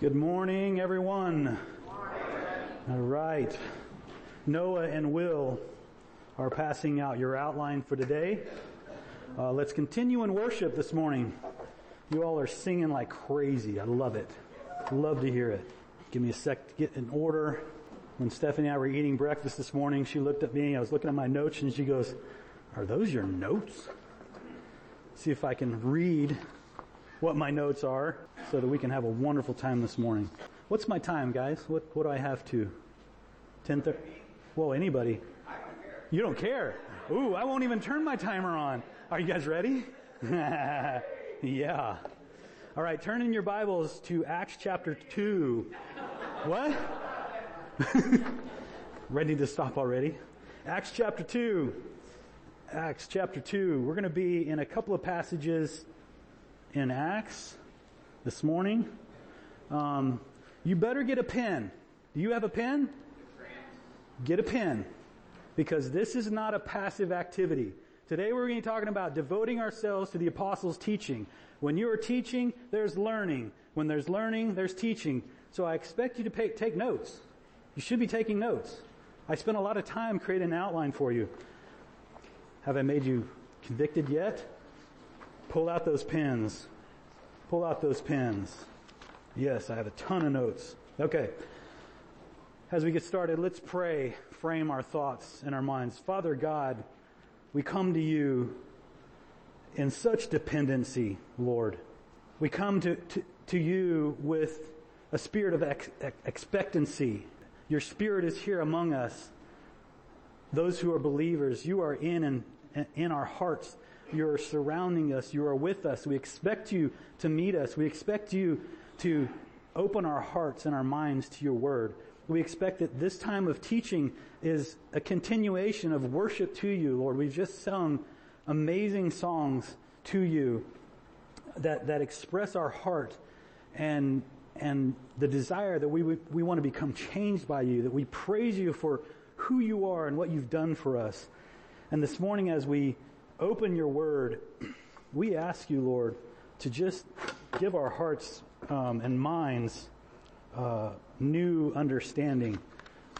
Good morning, everyone. All right. Noah and Will are passing out your outline for today. Uh, let's continue in worship this morning. You all are singing like crazy. I love it. Love to hear it. Give me a sec to get in order. When Stephanie and I were eating breakfast this morning, she looked at me. I was looking at my notes and she goes, are those your notes? See if I can read what my notes are so that we can have a wonderful time this morning. What's my time, guys? What, what do I have to? 10.30? Whoa, anybody? Don't You don't care? Ooh, I won't even turn my timer on. Are you guys ready? yeah. All right, turn in your Bibles to Acts chapter 2. What? ready to stop already? Acts chapter 2. Acts chapter 2. We're going to be in a couple of passages in Acts this morning. Um, you better get a pen. Do you have a pen? Get a pen. Because this is not a passive activity. Today we're going to be talking about devoting ourselves to the apostles' teaching. When you are teaching, there's learning. When there's learning, there's teaching. So I expect you to pay, take notes. You should be taking notes. I spent a lot of time creating an outline for you. Have I made you convicted yet? Pull out those pens. Pull out those pens. Yes, I have a ton of notes. Okay. As we get started, let's pray, frame our thoughts and our minds. Father God, we come to you in such dependency, Lord. We come to, to, to you with a spirit of ex- expectancy. Your spirit is here among us. Those who are believers, you are in and in our hearts you're surrounding us. You are with us. We expect you to meet us. We expect you to open our hearts and our minds to your word. We expect that this time of teaching is a continuation of worship to you, Lord. We've just sung amazing songs to you that, that express our heart and, and the desire that we, we want to become changed by you, that we praise you for who you are and what you've done for us. And this morning as we open your word, we ask you, Lord, to just give our hearts um, and minds uh, new understanding,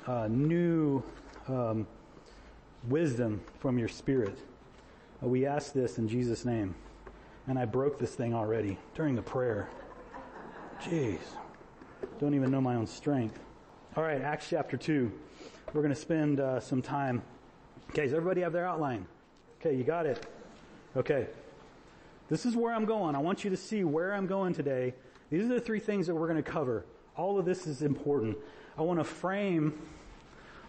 uh, new um, wisdom from your Spirit. Uh, we ask this in Jesus' name. And I broke this thing already during the prayer. Jeez. Don't even know my own strength. All right, Acts chapter 2. We're going to spend uh, some time. Okay, does everybody have their outline? Okay, you got it. Okay. This is where I'm going. I want you to see where I'm going today. These are the three things that we're going to cover. All of this is important. I want to frame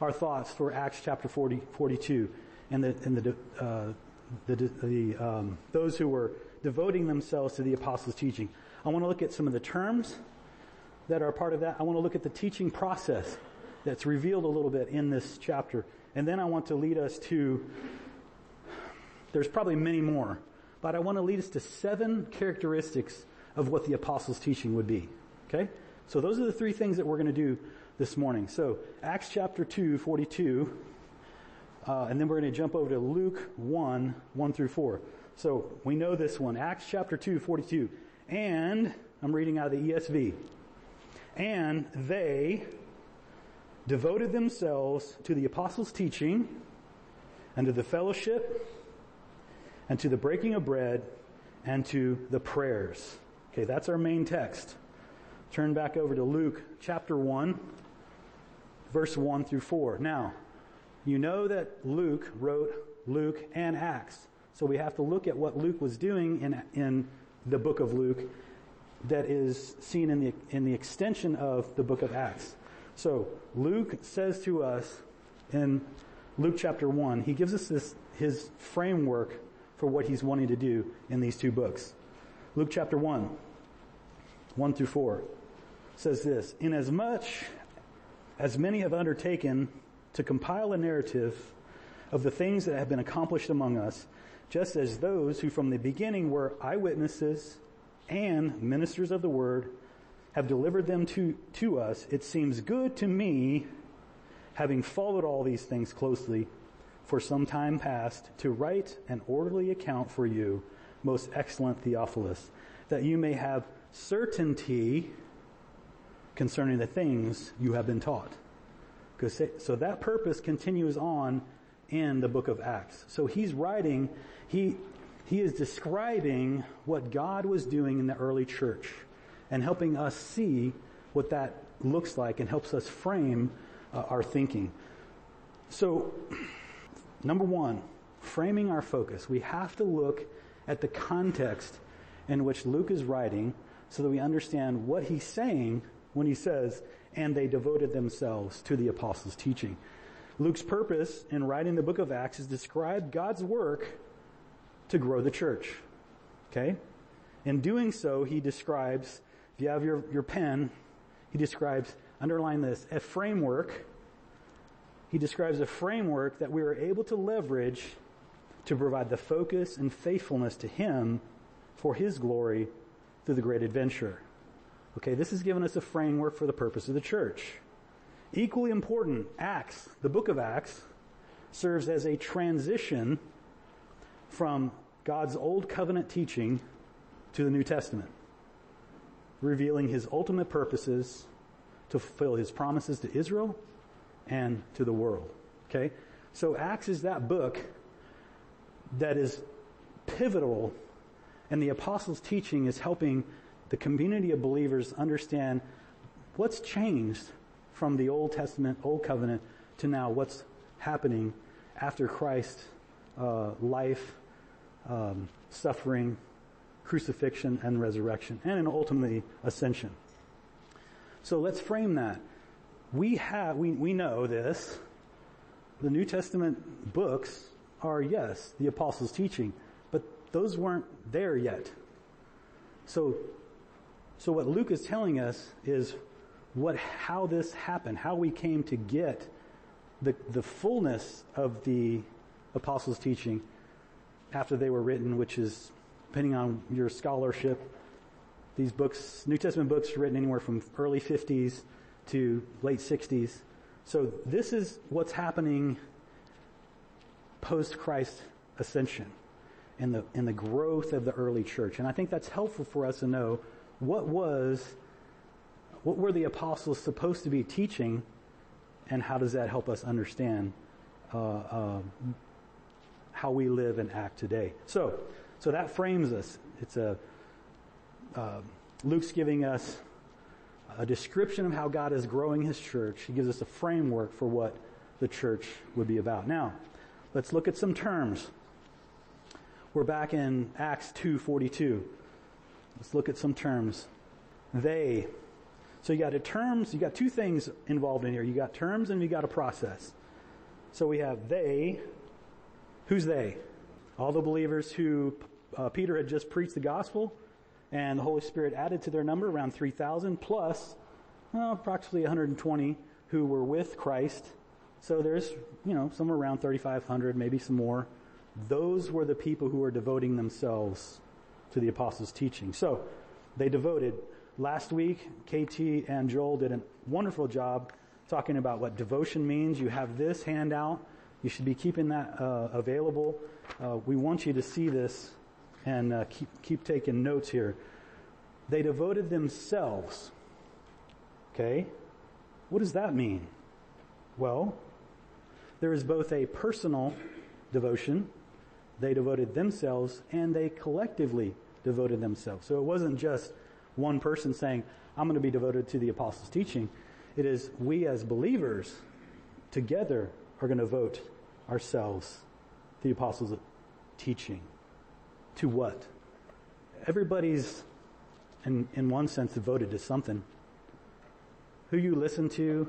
our thoughts for Acts chapter 40, 42 and the, and the, uh, the, the um, those who were devoting themselves to the apostles' teaching. I want to look at some of the terms that are part of that. I want to look at the teaching process that's revealed a little bit in this chapter. And then I want to lead us to there's probably many more, but I want to lead us to seven characteristics of what the apostles' teaching would be. Okay? So those are the three things that we're going to do this morning. So Acts chapter 2, 42, uh, and then we're going to jump over to Luke 1, 1 through 4. So we know this one, Acts chapter 2, 42. And, I'm reading out of the ESV. And they devoted themselves to the apostles' teaching and to the fellowship and to the breaking of bread and to the prayers. Okay, that's our main text. Turn back over to Luke chapter 1, verse 1 through 4. Now, you know that Luke wrote Luke and Acts. So we have to look at what Luke was doing in, in the book of Luke that is seen in the, in the extension of the book of Acts. So Luke says to us in Luke chapter 1, he gives us this, his framework for what he's wanting to do in these two books. Luke chapter 1, 1 through 4 says this, Inasmuch as many have undertaken to compile a narrative of the things that have been accomplished among us, just as those who from the beginning were eyewitnesses and ministers of the word have delivered them to, to us, it seems good to me, having followed all these things closely, for some time past to write an orderly account for you, most excellent Theophilus, that you may have certainty concerning the things you have been taught. So that purpose continues on in the book of Acts. So he's writing, he, he is describing what God was doing in the early church and helping us see what that looks like and helps us frame uh, our thinking. So, number one, framing our focus. We have to look at the context in which Luke is writing so that we understand what he's saying when he says, and they devoted themselves to the apostles' teaching. Luke's purpose in writing the book of Acts is to describe God's work to grow the church. Okay? In doing so, he describes, if you have your, your pen, he describes, underline this, a framework. He describes a framework that we are able to leverage to provide the focus and faithfulness to him for his glory through the great adventure. Okay, this has given us a framework for the purpose of the church. Equally important, Acts, the book of Acts, serves as a transition from God's old covenant teaching to the New Testament, revealing his ultimate purposes to fulfill his promises to Israel and to the world. Okay? So Acts is that book that is pivotal and the apostles' teaching is helping the community of believers understand what's changed from the Old Testament, Old Covenant, to now what's happening after Christ's uh, life, um, suffering, crucifixion, and resurrection, and ultimately ascension. So let's frame that. We have, we, we know this. The New Testament books are, yes, the apostles' teaching, but those weren't there yet. So so what Luke is telling us is what, how this happened, how we came to get the, the fullness of the apostles' teaching after they were written, which is, depending on your scholarship, these books, New Testament books written anywhere from early 50s to late 60s. So this is what's happening post Christ ascension in the, in the growth of the early church. And I think that's helpful for us to know what was, what were the apostles supposed to be teaching, and how does that help us understand uh, uh, how we live and act today? So, so that frames us. It's a uh, Luke's giving us a description of how God is growing His church. He gives us a framework for what the church would be about. Now, let's look at some terms. We're back in Acts 2:42. Let's look at some terms. They. So you got a terms, you got two things involved in here. You got terms and you got a process. So we have they. Who's they? All the believers who uh, Peter had just preached the gospel and the Holy Spirit added to their number around 3,000 plus well, approximately 120 who were with Christ. So there's, you know, somewhere around 3,500, maybe some more. Those were the people who were devoting themselves to the apostles' teaching. So they devoted. Last week, KT and Joel did a wonderful job talking about what devotion means. You have this handout. You should be keeping that uh, available. Uh, we want you to see this and uh, keep keep taking notes here. They devoted themselves. Okay, what does that mean? Well, there is both a personal devotion they devoted themselves and they collectively devoted themselves. So it wasn't just one person saying, I'm going to be devoted to the apostles' teaching. It is we as believers together are going to devote ourselves the apostles' teaching. To what? Everybody's, in, in one sense, devoted to something. Who you listen to,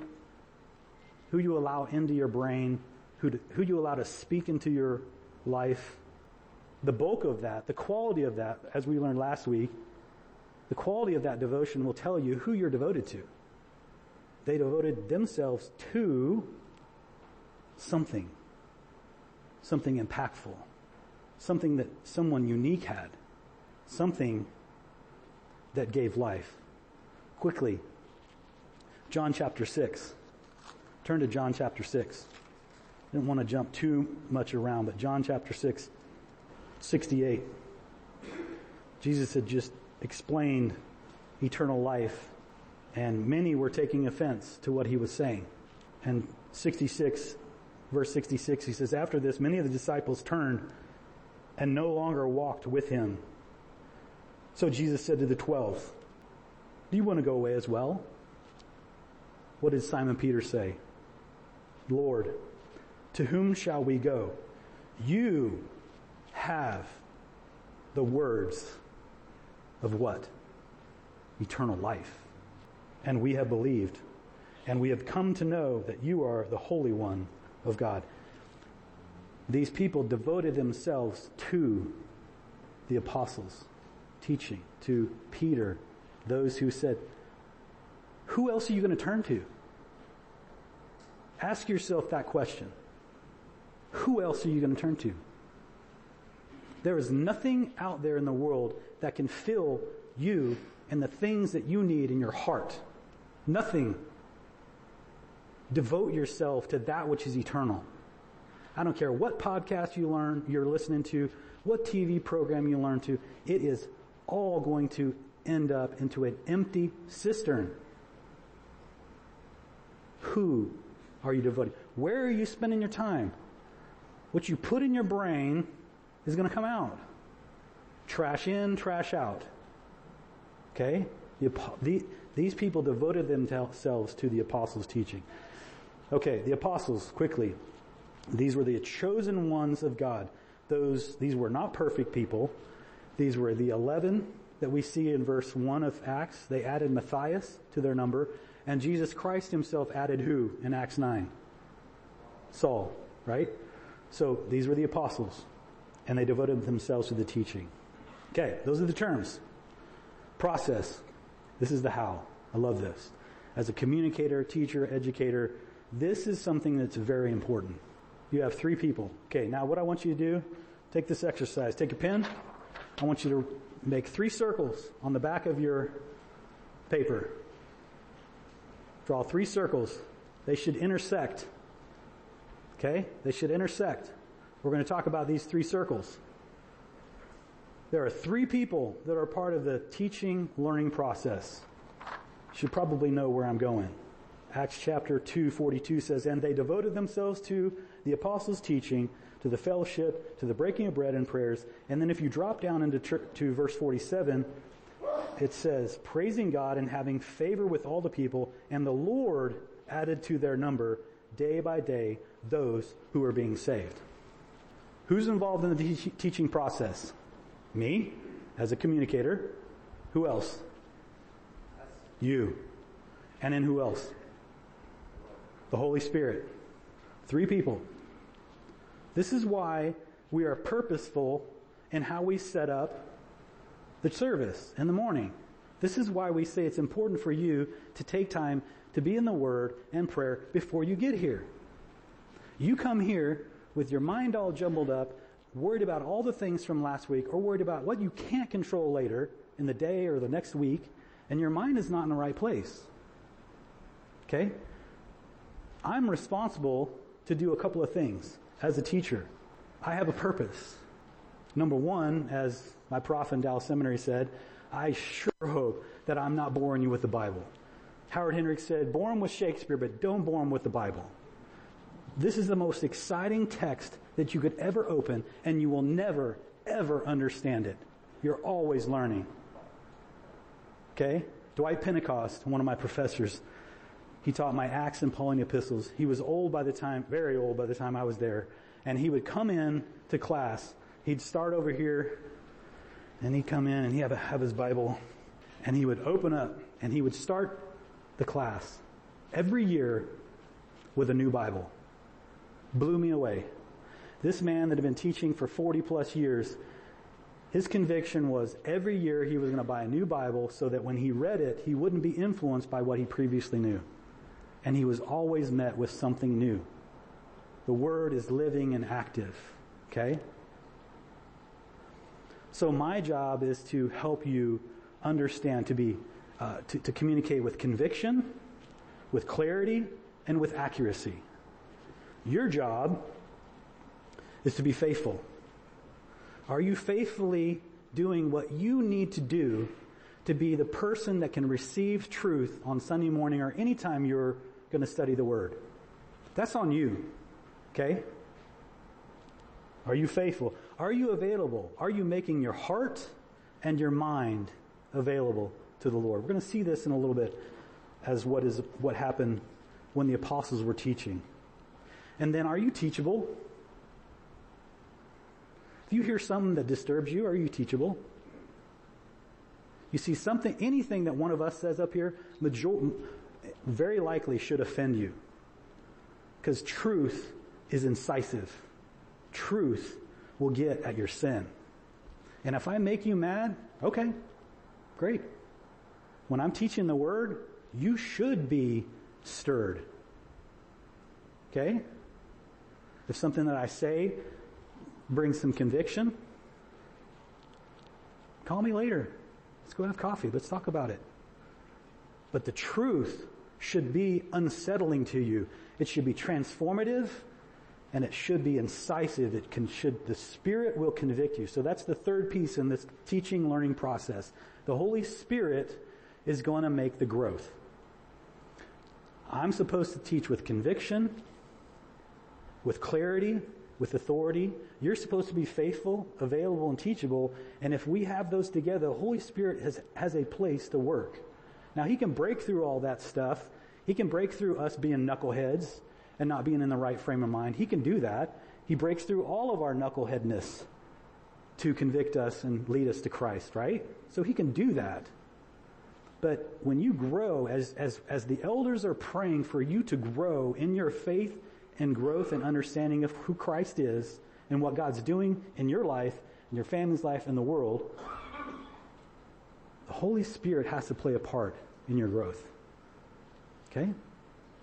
who you allow into your brain, who, to, who you allow to speak into your life, the bulk of that, the quality of that, as we learned last week, the quality of that devotion will tell you who you're devoted to. They devoted themselves to something, something impactful, something that someone unique had, something that gave life. Quickly, John chapter 6. Turn to John chapter 6. I didn't want to jump too much around, but John chapter 6 68. Jesus had just explained eternal life And many were taking offense to what he was saying. And 66, verse 66, he says, After this, many of the disciples turned and no longer walked with him. So Jesus said to the twelve, Do you want to go away as well? What did Simon Peter say? Lord, to whom shall we go? You have the words of what? Eternal life. And we have believed, and we have come to know that you are the Holy One of God. These people devoted themselves to the apostles' teaching, to Peter, those who said, Who else are you going to turn to? Ask yourself that question. Who else are you going to turn to? There is nothing out there in the world that can fill you and the things that you need in your heart. Nothing. Devote yourself to that which is eternal. I don't care what podcast you learn, you're listening to, what TV program you learn to, it is all going to end up into an empty cistern. Who are you devoting? Where are you spending your time? What you put in your brain is going to come out. Trash in, trash out. Okay? The, these people devoted themselves to the apostles' teaching. Okay, the apostles, quickly. These were the chosen ones of God. Those, these were not perfect people. These were the 11 that we see in verse 1 of Acts. They added Matthias to their number. And Jesus Christ himself added who in Acts 9? Saul, right? So these were the apostles. And they devoted themselves to the teaching. Okay, those are the terms. Process. This is the how. I love this. As a communicator, teacher, educator, this is something that's very important. You have three people. Okay, now what I want you to do, take this exercise. Take a pen. I want you to make three circles on the back of your paper. Draw three circles. They should intersect. Okay? They should intersect. We're going to talk about these three circles. There are three people that are part of the teaching learning process. You should probably know where I'm going. Acts chapter 2, 42 says, And they devoted themselves to the apostles' teaching, to the fellowship, to the breaking of bread and prayers. And then if you drop down into to verse 47, it says, praising God and having favor with all the people, and the Lord added to their number day by day those who were being saved. Who's involved in the te- teaching process? Me, as a communicator. Who else? You. And then who else? The Holy Spirit. Three people. This is why we are purposeful in how we set up the service in the morning. This is why we say it's important for you to take time to be in the Word and prayer before you get here. You come here with your mind all jumbled up, worried about all the things from last week, or worried about what you can't control later in the day or the next week, and your mind is not in the right place. Okay? I'm responsible to do a couple of things as a teacher. I have a purpose. Number one, as my prof in Dallas Seminary said, I sure hope that I'm not boring you with the Bible. Howard Hendricks said, bore them with Shakespeare, but don't bore them with the Bible. This is the most exciting text that you could ever open, and you will never, ever understand it. You're always learning. Okay? Dwight Pentecost, one of my professors, he taught my Acts and Pauline epistles. He was old by the time, very old by the time I was there. And he would come in to class. He'd start over here and he'd come in and he'd have, have his Bible and he would open up and he would start the class every year with a new Bible. Blew me away. This man that had been teaching for 40 plus years, his conviction was every year he was going to buy a new Bible so that when he read it, he wouldn't be influenced by what he previously knew. And he was always met with something new. The Word is living and active. Okay? So my job is to help you understand, to be, uh, to, to communicate with conviction, with clarity, and with accuracy. Your job is to be faithful. Are you faithfully doing what you need to do to be the person that can receive truth on Sunday morning or anytime you're going to study the Word. That's on you. Okay? Are you faithful? Are you available? Are you making your heart and your mind available to the Lord? We're going to see this in a little bit as what is what happened when the apostles were teaching. And then are you teachable? If you hear something that disturbs you, are you teachable? You see something, anything that one of us says up here, major, very likely should offend you. Because truth is incisive. Truth will get at your sin. And if I make you mad, okay, great. When I'm teaching the word, you should be stirred. Okay? If something that I say brings some conviction, call me later. Let's go have coffee. Let's talk about it. But the truth should be unsettling to you. It should be transformative and it should be incisive. It can, should, the Spirit will convict you. So that's the third piece in this teaching learning process. The Holy Spirit is going to make the growth. I'm supposed to teach with conviction, with clarity, with authority. You're supposed to be faithful, available, and teachable. And if we have those together, the Holy Spirit has, has a place to work. Now, He can break through all that stuff. He can break through us being knuckleheads and not being in the right frame of mind. He can do that. He breaks through all of our knuckleheadness to convict us and lead us to Christ, right? So He can do that. But when you grow, as, as, as the elders are praying for you to grow in your faith and growth and understanding of who Christ is and what God's doing in your life, in your family's life, in the world, the Holy Spirit has to play a part in your growth. Okay?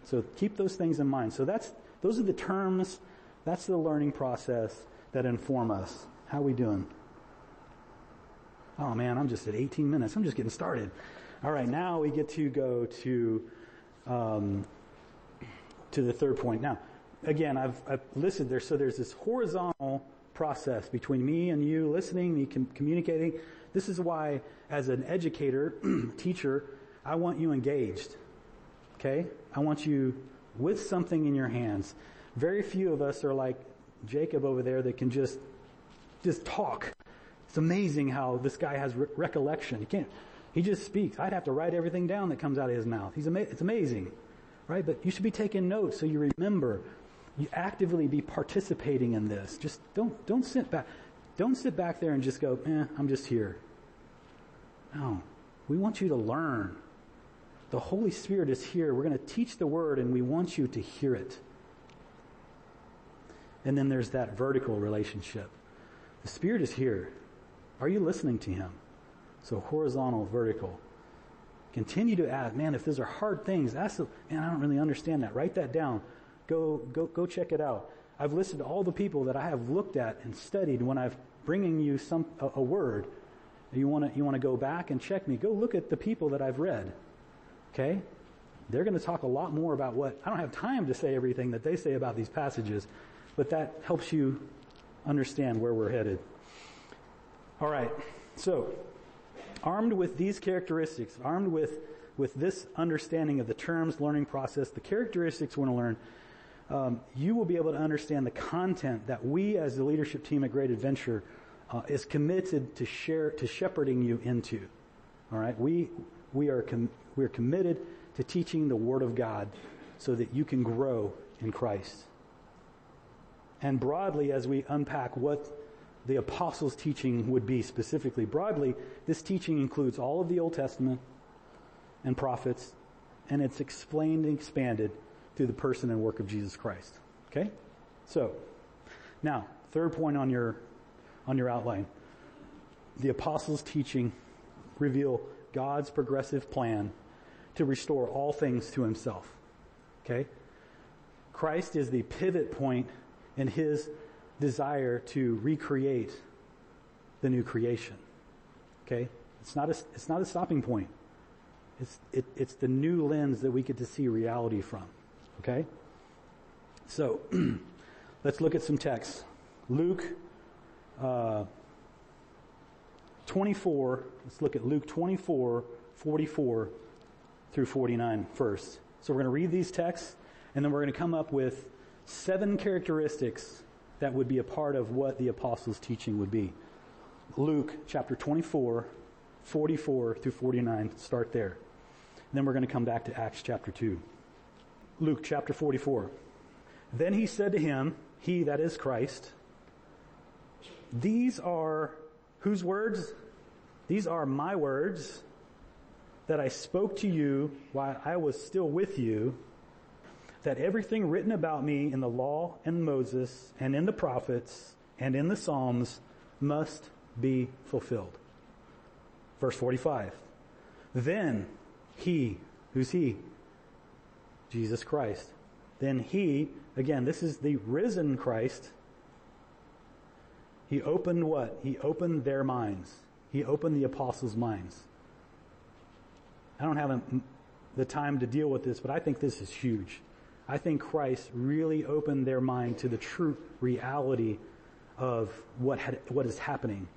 So keep those things in mind. So that's, those are the terms, that's the learning process that inform us. How are we doing? Oh man, I'm just at 18 minutes. I'm just getting started. All right, now we get to go to um, to the third point. Now, again, I've, I've listed there. So there's this horizontal process between me and you, listening, me com- communicating. This is why, as an educator, teacher, I want you engaged. Okay, I want you with something in your hands. Very few of us are like Jacob over there that can just just talk. It's amazing how this guy has re- recollection. He can't he just speaks. I'd have to write everything down that comes out of his mouth. He's ama- it's amazing, right? But you should be taking notes so you remember. You actively be participating in this. Just don't don't sit back. Don't sit back there and just go, eh, I'm just here. No. We want you to learn. The Holy Spirit is here. We're going to teach the word and we want you to hear it. And then there's that vertical relationship. The Spirit is here. Are you listening to Him? So horizontal, vertical. Continue to ask, man, if those are hard things, ask, man, I don't really understand that. Write that down. Go, go, go check it out. I've listed all the people that I have looked at and studied when I've bringing you some, a, a word. You want to, you want to go back and check me. Go look at the people that I've read. Okay? They're going to talk a lot more about what, I don't have time to say everything that they say about these passages, but that helps you understand where we're headed. All right. So, Armed with these characteristics, armed with, with this understanding of the terms, learning process, the characteristics we want to learn, um, you will be able to understand the content that we as the leadership team at Great Adventure uh, is committed to share, to shepherding you into. All right, we we are com- we are committed to teaching the Word of God so that you can grow in Christ. And broadly, as we unpack what the apostles' teaching would be specifically. Broadly, this teaching includes all of the Old Testament and prophets, and it's explained and expanded through the person and work of Jesus Christ. Okay? So, now, third point on your, on your outline. The apostles' teaching reveal God's progressive plan to restore all things to himself. Okay? Christ is the pivot point in his desire to recreate the new creation. Okay? It's not a, it's not a stopping point. It's, it, it's the new lens that we get to see reality from. Okay? So, let's look at some texts. Luke, uh, 24, let's look at Luke 24, 44 through 49 first. So we're going to read these texts, and then we're going to come up with seven characteristics that would be a part of what the apostles' teaching would be. Luke chapter 24, 44 through 49, start there. And then we're going to come back to Acts chapter 2. Luke chapter 44. Then he said to him, He that is Christ, these are whose words? These are my words that I spoke to you while I was still with you, that everything written about me in the law and Moses and in the prophets and in the Psalms must be fulfilled. Verse 45. Then he, who's he? Jesus Christ. Then he, again, this is the risen Christ. He opened what? He opened their minds. He opened the apostles' minds. I don't have a, the time to deal with this, but I think this is huge. I think Christ really opened their mind to the true reality of what had, what is happening,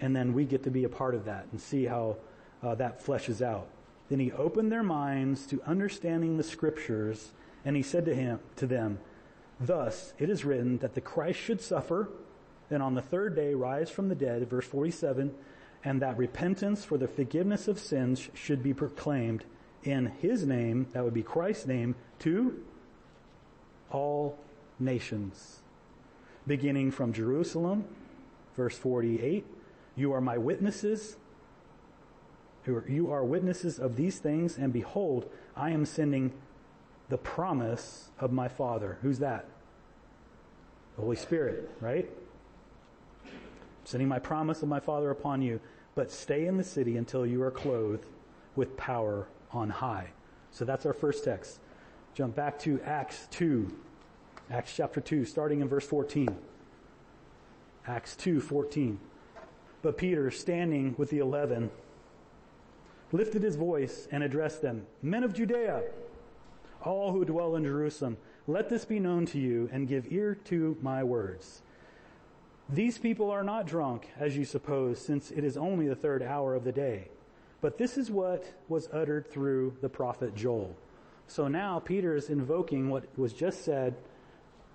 and then we get to be a part of that and see how uh, that fleshes out. Then he opened their minds to understanding the scriptures, and he said to him to them, "Thus it is written that the Christ should suffer, and on the third day rise from the dead." Verse forty-seven and that repentance for the forgiveness of sins should be proclaimed in his name, that would be Christ's name, to all nations. Beginning from Jerusalem, verse 48, you are my witnesses. You are witnesses of these things, and behold, I am sending the promise of my Father. Who's that? The Holy Spirit, right? Sending my promise of my Father upon you but stay in the city until you are clothed with power on high. So that's our first text. Jump back to Acts 2. Acts chapter 2, starting in verse 14. Acts 2, 14. But Peter, standing with the eleven, lifted his voice and addressed them, Men of Judea, all who dwell in Jerusalem, let this be known to you and give ear to my words. These people are not drunk, as you suppose, since it is only the third hour of the day. But this is what was uttered through the prophet Joel. So now Peter is invoking what was just said.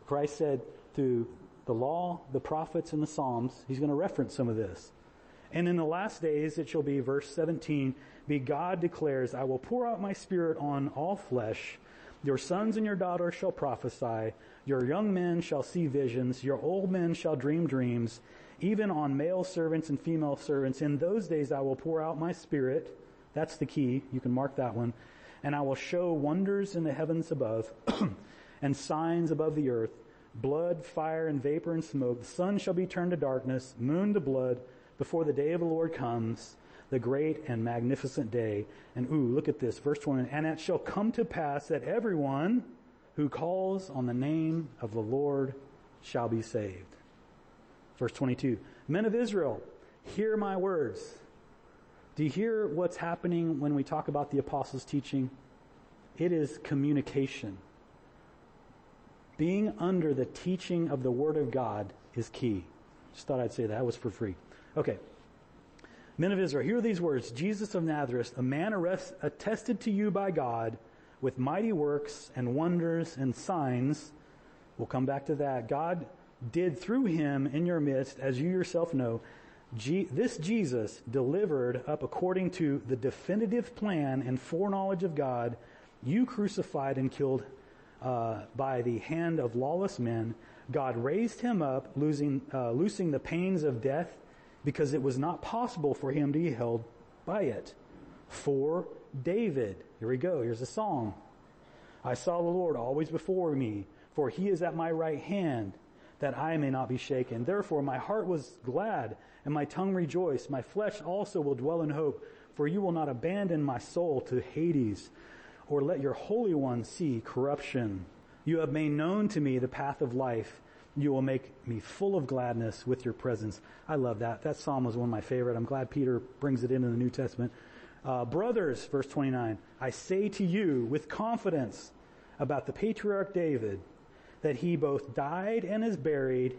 Christ said through the law, the prophets, and the Psalms. He's going to reference some of this. And in the last days, it shall be, verse 17, be God declares, I will pour out my spirit on all flesh. Your sons and your daughters shall prophesy. Your young men shall see visions. Your old men shall dream dreams. Even on male servants and female servants. In those days I will pour out my spirit. That's the key. You can mark that one. And I will show wonders in the heavens above and signs above the earth. Blood, fire, and vapor and smoke. The sun shall be turned to darkness, moon to blood before the day of the Lord comes the great and magnificent day. And ooh, look at this, verse 20. And it shall come to pass that everyone who calls on the name of the Lord shall be saved. Verse 22. Men of Israel, hear my words. Do you hear what's happening when we talk about the apostles' teaching? It is communication. Being under the teaching of the Word of God is key. Just thought I'd say that. That was for free. Okay. Men of Israel, hear these words. Jesus of Nazareth, a man arrest, attested to you by God with mighty works and wonders and signs. We'll come back to that. God did through him in your midst, as you yourself know, G- this Jesus delivered up according to the definitive plan and foreknowledge of God, you crucified and killed uh, by the hand of lawless men. God raised him up, losing, uh, loosing the pains of death because it was not possible for him to be held by it. For David, here we go, here's a song. I saw the Lord always before me, for he is at my right hand, that I may not be shaken. Therefore my heart was glad, and my tongue rejoiced. My flesh also will dwell in hope, for you will not abandon my soul to Hades, or let your Holy One see corruption. You have made known to me the path of life. You will make me full of gladness with your presence. I love that. That psalm was one of my favorite. I'm glad Peter brings it into the New Testament. Uh, brothers, verse 29, I say to you with confidence about the patriarch David that he both died and is buried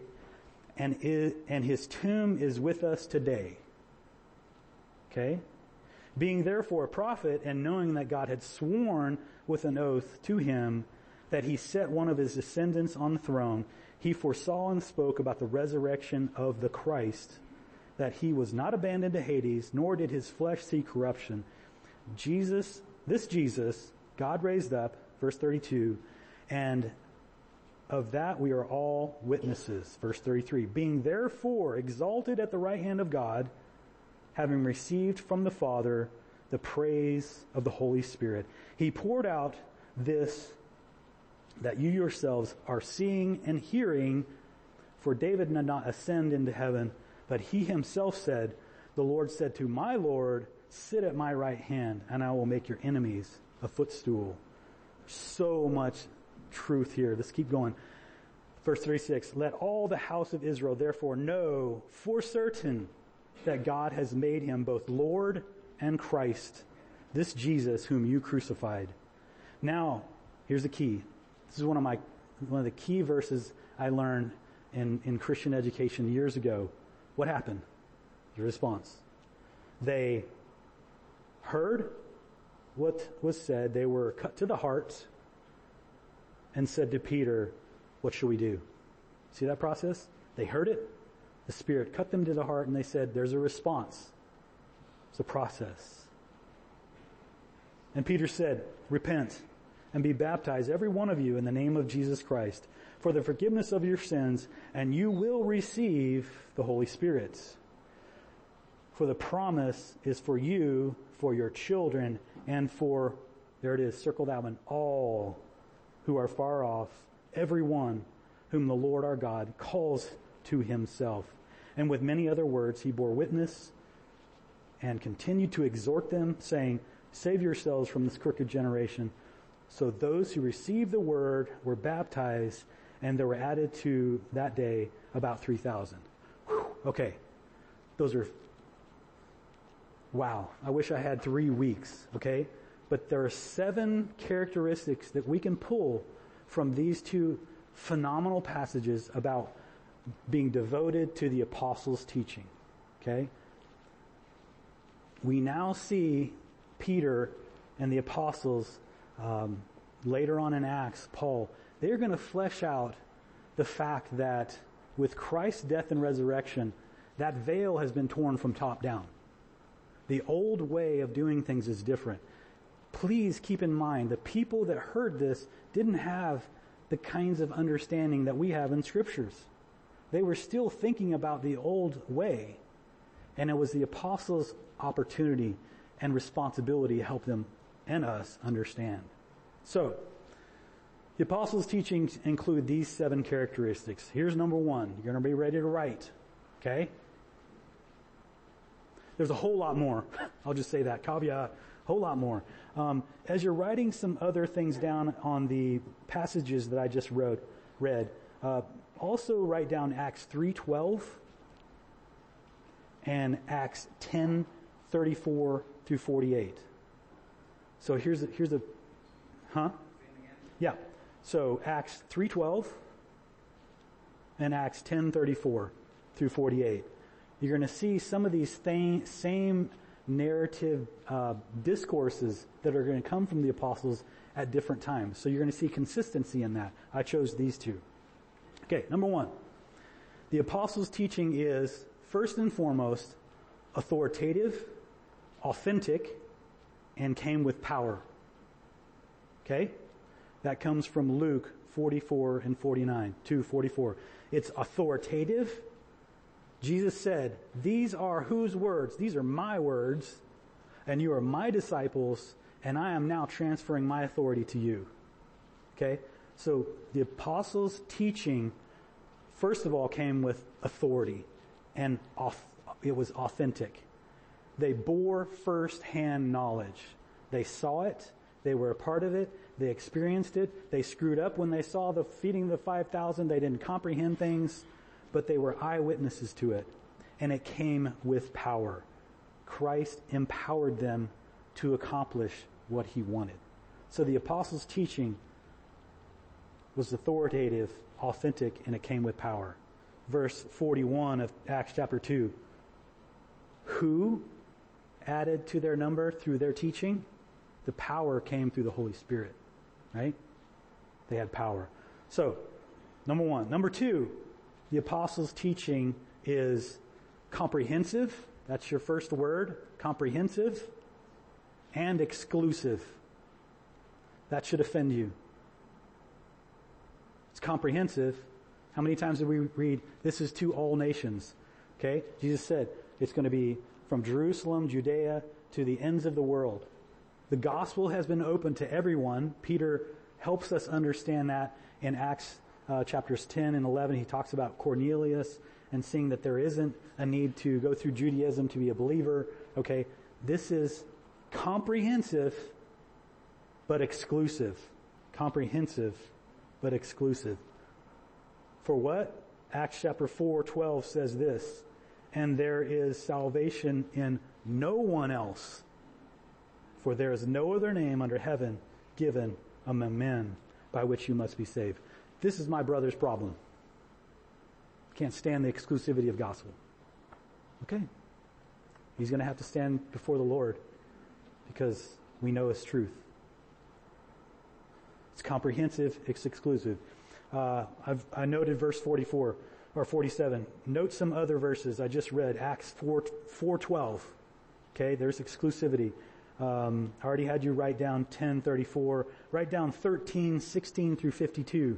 and, is, and his tomb is with us today. Okay? Being therefore a prophet and knowing that God had sworn with an oath to him that he set one of his descendants on the throne, he foresaw and spoke about the resurrection of the Christ, that he was not abandoned to Hades, nor did his flesh see corruption. Jesus, this Jesus, God raised up, verse 32, and of that we are all witnesses. Verse 33. Being therefore exalted at the right hand of God, having received from the Father the praise of the Holy Spirit, he poured out this that you yourselves are seeing and hearing. For David did not ascend into heaven, but he himself said, The Lord said to my Lord, Sit at my right hand, and I will make your enemies a footstool. So much truth here. Let's keep going. Verse 36, let all the house of Israel therefore know for certain that God has made him both Lord and Christ, this Jesus whom you crucified. Now, here's the key. This is one of my, one of the key verses I learned in, in Christian education years ago. What happened? The response. They heard what was said. They were cut to the heart and said to Peter, what shall we do? See that process? They heard it. The Spirit cut them to the heart and they said, there's a response. It's a process. And Peter said, repent and be baptized, every one of you, in the name of Jesus Christ, for the forgiveness of your sins, and you will receive the Holy Spirit. For the promise is for you, for your children, and for, there it is, circle that one, all who are far off, everyone whom the Lord our God calls to himself. And with many other words, he bore witness and continued to exhort them, saying, Save yourselves from this crooked generation. So those who received the word were baptized, and there were added to that day about 3,000. Okay. Those are, wow. I wish I had three weeks, okay? But there are seven characteristics that we can pull from these two phenomenal passages about being devoted to the apostles' teaching. Okay? We now see Peter and the apostles um, later on in Acts, Paul, they're going to flesh out the fact that with Christ's death and resurrection, that veil has been torn from top down. The old way of doing things is different please keep in mind the people that heard this didn't have the kinds of understanding that we have in scriptures. They were still thinking about the old way, and it was the apostles' opportunity and responsibility to help them and us understand. So, the apostles' teachings include these seven characteristics. Here's number one. You're going to be ready to write. Okay? There's a whole lot more. I'll just say that. Caveat, whole lot more. Um, as you're writing some other things down on the passages that I just wrote, read, uh, also write down Acts 3.12 and Acts 10.34 through 48. So here's a, here's a, huh? Yeah. So Acts 3.12 and Acts 10.34 through 48. You're going to see some of these th- same narrative uh, discourses that are going to come from the apostles at different times. So you're going to see consistency in that. I chose these two. Okay, number one. The apostles' teaching is, first and foremost, authoritative, authentic, and came with power. Okay? That comes from Luke 44 and 49, 244. It's authoritative, Jesus said, these are whose words? These are my words, and you are my disciples, and I am now transferring my authority to you. Okay? So the apostles' teaching, first of all, came with authority, and it was authentic. They bore first-hand knowledge. They saw it. They were a part of it. They experienced it. They screwed up when they saw the feeding of the 5,000. They didn't comprehend things but they were eyewitnesses to it, and it came with power. Christ empowered them to accomplish what he wanted. So the apostles' teaching was authoritative, authentic, and it came with power. Verse 41 of Acts chapter 2. Who added to their number through their teaching, the power came through the Holy Spirit, right? They had power. So, number one. Number two, the apostles' teaching is comprehensive. That's your first word, comprehensive, and exclusive. That should offend you. It's comprehensive. How many times did we read, this is to all nations? Okay? Jesus said, it's going to be from Jerusalem, Judea, to the ends of the world. The gospel has been open to everyone. Peter helps us understand that in Acts uh, chapters 10 and 11. He talks about Cornelius and seeing that there isn't a need to go through Judaism to be a believer. Okay, this is comprehensive but exclusive. Comprehensive but exclusive. For what? Acts chapter 4, 12 says this, and there is salvation in no one else, for there is no other name under heaven given among men by which you must be saved. This is my brother's problem. Can't stand the exclusivity of gospel. Okay. He's going to have to stand before the Lord because we know His truth. It's comprehensive, it's exclusive. Uh, I've, I noted verse 44 or 47. Note some other verses I just read. Acts 4, 4.12. Okay, there's exclusivity. Um, I already had you write down 1034. Write down 13, 16 through 52.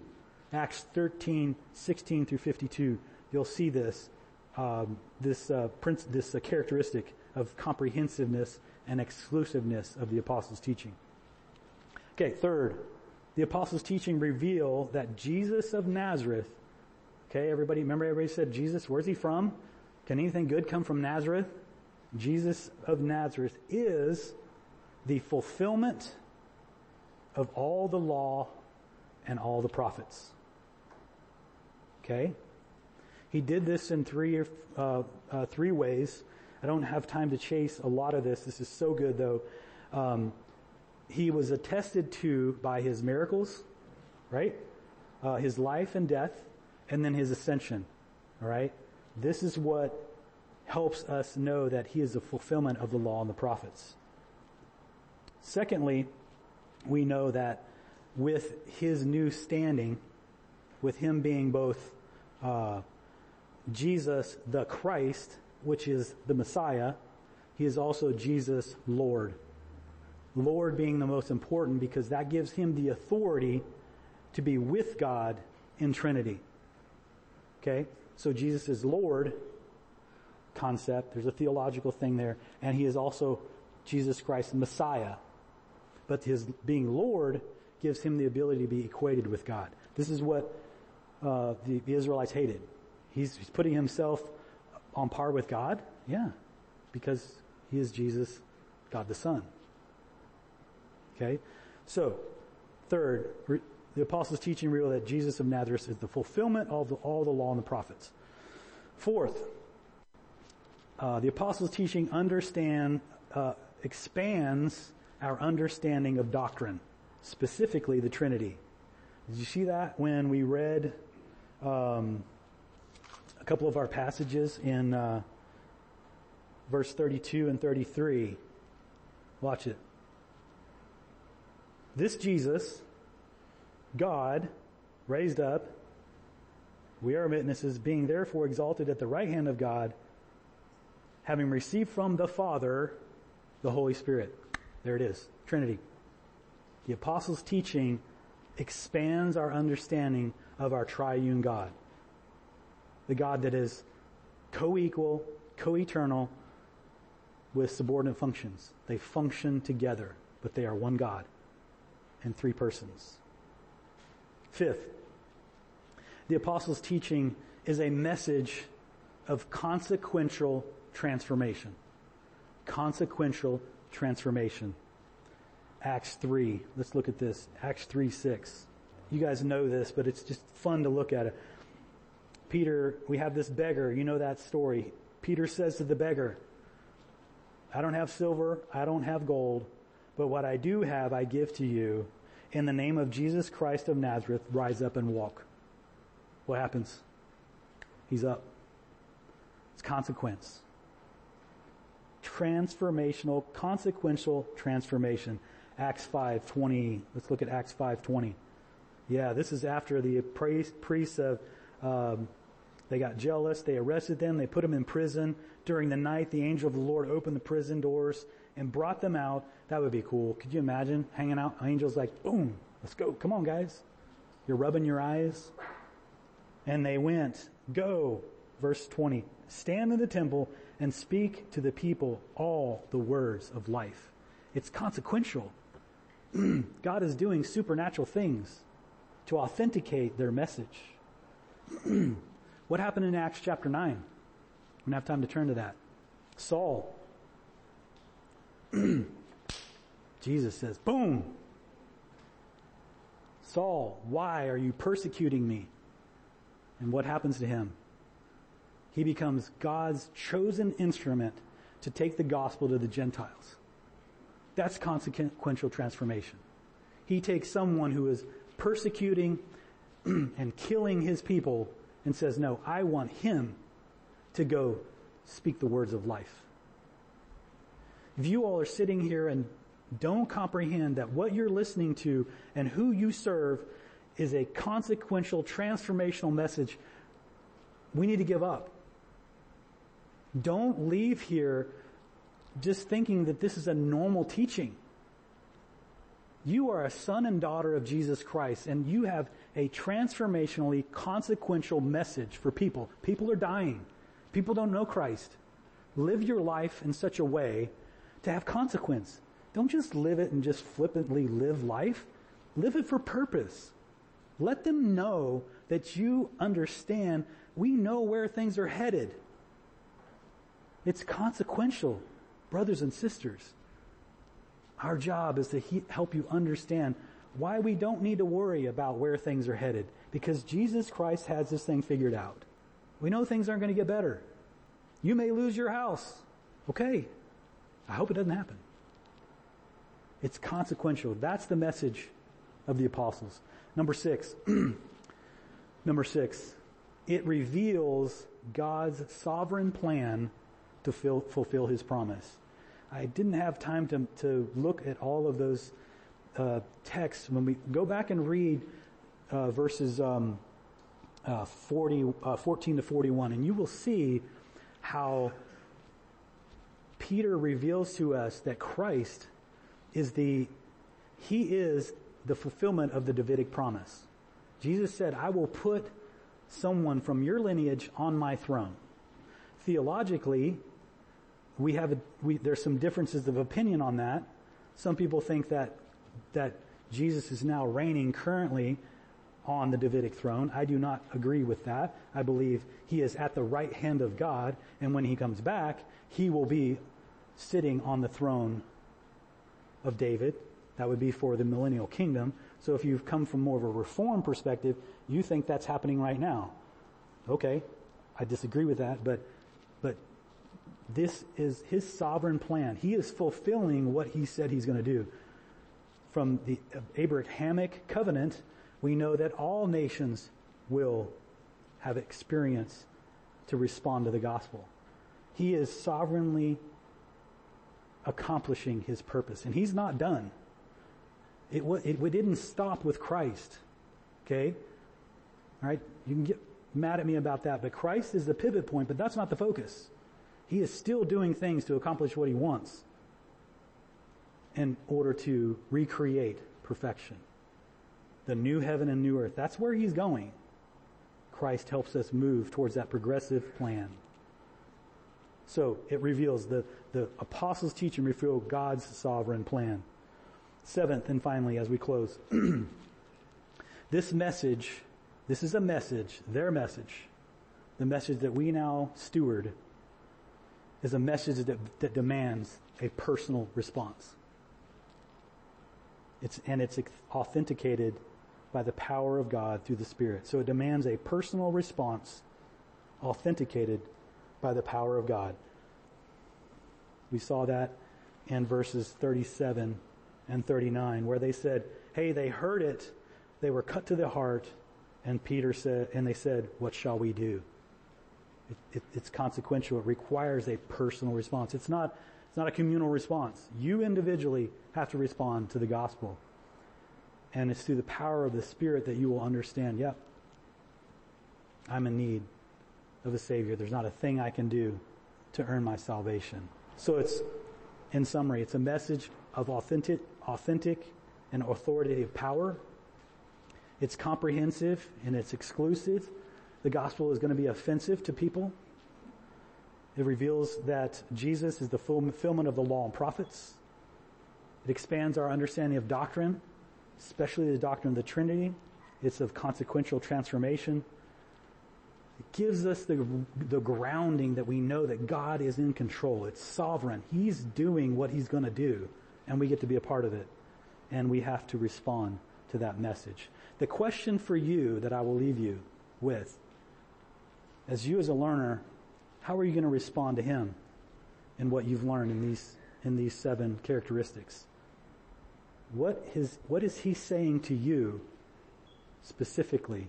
Acts 13, 16 through 52. You'll see this, um, this, uh, this uh, characteristic of comprehensiveness and exclusiveness of the apostles' teaching. Okay, third, the apostles' teaching reveal that Jesus of Nazareth, okay, everybody, remember everybody said Jesus, where's he from? Can anything good come from Nazareth? Jesus of Nazareth is the fulfillment of all the law and all the prophets. Okay? He did this in three, uh, uh, three ways. I don't have time to chase a lot of this. This is so good though. Um, he was attested to by his miracles, right? Uh, his life and death, and then his ascension. All right? This is what helps us know that he is the fulfillment of the law and the prophets. Secondly, we know that with his new standing, with him being both uh, Jesus the Christ, which is the Messiah, he is also Jesus Lord. Lord being the most important because that gives him the authority to be with God in Trinity. Okay? So Jesus is Lord concept. There's a theological thing there. And he is also Jesus Christ Messiah. But his being Lord gives him the ability to be equated with God. This is what uh, the, the, Israelites hated. He's, he's putting himself on par with God. Yeah, because he is Jesus, God the Son. Okay, so third, the apostles' teaching reveal that Jesus of Nazareth is the fulfillment of the, all the law and the prophets. Fourth, uh, the apostles' teaching understand uh, expands our understanding of doctrine, specifically the Trinity. Did you see that when we read um, a couple of our passages in uh, verse 32 and 33? Watch it. This Jesus, God, raised up, we are witnesses, being therefore exalted at the right hand of God, having received from the Father the Holy Spirit. There it is. Trinity. The apostles' teaching expands our understanding of our triune God. The God that is co-equal, co-eternal, with subordinate functions. They function together, but they are one God and three persons. Fifth, the apostles' teaching is a message of consequential transformation. Consequential transformation. Acts 3. Let's look at this. Acts 3 6. You guys know this, but it's just fun to look at it. Peter, we have this beggar. You know that story. Peter says to the beggar, I don't have silver, I don't have gold, but what I do have I give to you. In the name of Jesus Christ of Nazareth, rise up and walk. What happens? He's up. It's consequence transformational, consequential transformation. Acts 5:20. Let's look at Acts 5:20. Yeah, this is after the priests of um, they got jealous. They arrested them. They put them in prison. During the night, the angel of the Lord opened the prison doors and brought them out. That would be cool. Could you imagine hanging out? Angels like, boom, let's go. Come on, guys. You're rubbing your eyes. And they went, go. Verse 20. Stand in the temple and speak to the people all the words of life. It's consequential. God is doing supernatural things to authenticate their message. what happened in Acts chapter 9? We don't have time to turn to that. Saul. Jesus says, boom. Saul, why are you persecuting me? And what happens to him? He becomes God's chosen instrument to take the gospel to the Gentiles. That's consequential transformation. He takes someone who is persecuting and killing his people and says, no, I want him to go speak the words of life. If you all are sitting here and don't comprehend that what you're listening to and who you serve is a consequential transformational message, we need to give up. Don't leave here just thinking that this is a normal teaching. You are a son and daughter of Jesus Christ and you have a transformationally consequential message for people. People are dying. People don't know Christ. Live your life in such a way to have consequence. Don't just live it and just flippantly live life. Live it for purpose. Let them know that you understand we know where things are headed. It's consequential, brothers and sisters. Our job is to he- help you understand why we don't need to worry about where things are headed. Because Jesus Christ has this thing figured out. We know things aren't going to get better. You may lose your house. Okay. I hope it doesn't happen. It's consequential. That's the message of the apostles. Number six. Number six. It reveals God's sovereign plan to fill, fulfill his promise. I didn't have time to, to look at all of those uh, texts. When we go back and read uh, verses um, uh, 40, uh, 14 to 41, and you will see how Peter reveals to us that Christ is the, he is the fulfillment of the Davidic promise. Jesus said, I will put someone from your lineage on my throne. Theologically, we have a, we, there's some differences of opinion on that. Some people think that that Jesus is now reigning currently on the Davidic throne. I do not agree with that. I believe he is at the right hand of God, and when he comes back, he will be sitting on the throne of David. That would be for the millennial kingdom. So if you've come from more of a reform perspective, you think that's happening right now. Okay, I disagree with that, but but this is his sovereign plan. He is fulfilling what he said he's going to do. From the Abrahamic covenant, we know that all nations will have experience to respond to the gospel. He is sovereignly accomplishing his purpose, and he's not done. It, it, it didn't stop with Christ. Okay? All right? You can get mad at me about that, but Christ is the pivot point, but that's not the focus. He is still doing things to accomplish what he wants in order to recreate perfection. The new heaven and new earth. That's where he's going. Christ helps us move towards that progressive plan. So it reveals the, the apostles' teaching reveal God's sovereign plan. Seventh and finally, as we close, this message, this is a message, their message, the message that we now steward is a message that, that demands a personal response. It's, and it's authenticated by the power of God through the Spirit. So it demands a personal response authenticated by the power of God. We saw that in verses 37 and 39 where they said, hey, they heard it, they were cut to the heart, and Peter said, and they said, what shall we do? It, it, it's consequential. It requires a personal response. It's not, It's not a communal response. You individually have to respond to the gospel. And it's through the power of the Spirit that you will understand, yep, I'm in need of a Savior. There's not a thing I can do to earn my salvation. So it's, in summary, it's a message of authentic, authentic and authoritative power. It's comprehensive and it's exclusive. The gospel is going to be offensive to people. It reveals that Jesus is the fulfillment of the law and prophets. It expands our understanding of doctrine, especially the doctrine of the Trinity. It's of consequential transformation. It gives us the, the grounding that we know that God is in control. It's sovereign. He's doing what he's going to do, and we get to be a part of it. And we have to respond to that message. The question for you that I will leave you with, as you as a learner, how are you going to respond to him in what you've learned in these, in these seven characteristics? What is, what is he saying to you specifically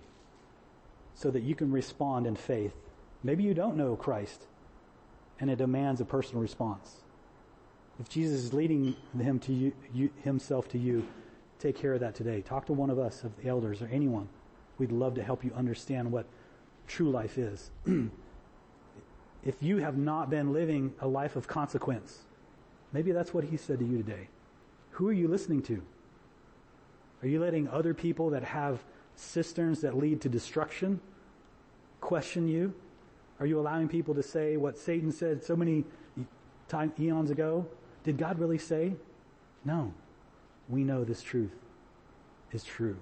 so that you can respond in faith. Maybe you don't know Christ and it demands a personal response. If Jesus is leading him to you, you, himself to you, take care of that today. Talk to one of us, of the elders or anyone. We'd love to help you understand what true life is. if you have not been living a life of consequence, maybe that's what he said to you today. Who are you listening to? Are you letting other people that have cisterns that lead to destruction question you? Are you allowing people to say what Satan said so many time, eons ago? Did God really say? No. We know this truth is true.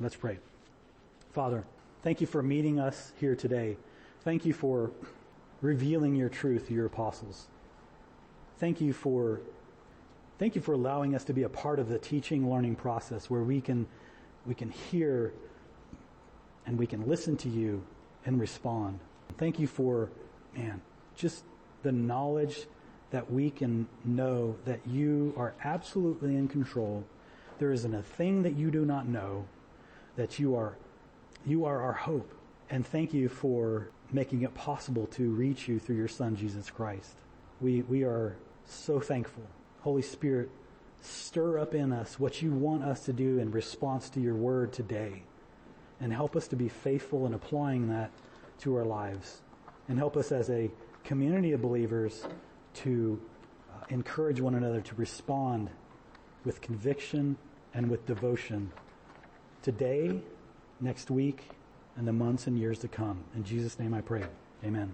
Let's pray. Father, thank you for meeting us here today. Thank you for revealing your truth to your apostles. Thank you for thank you for allowing us to be a part of the teaching learning process where we can we can hear and we can listen to you and respond. Thank you for, man, just the knowledge that we can know that you are absolutely in control. There isn't a thing that you do not know, that you are, you are our hope. And thank you for making it possible to reach you through your son, Jesus Christ. We, we are so thankful. Holy Spirit, stir up in us what you want us to do in response to your word today. And help us to be faithful in applying that to our lives. And help us as a community of believers to uh, encourage one another to respond with conviction and with devotion today, next week, and the months and years to come. In Jesus' name I pray. Amen.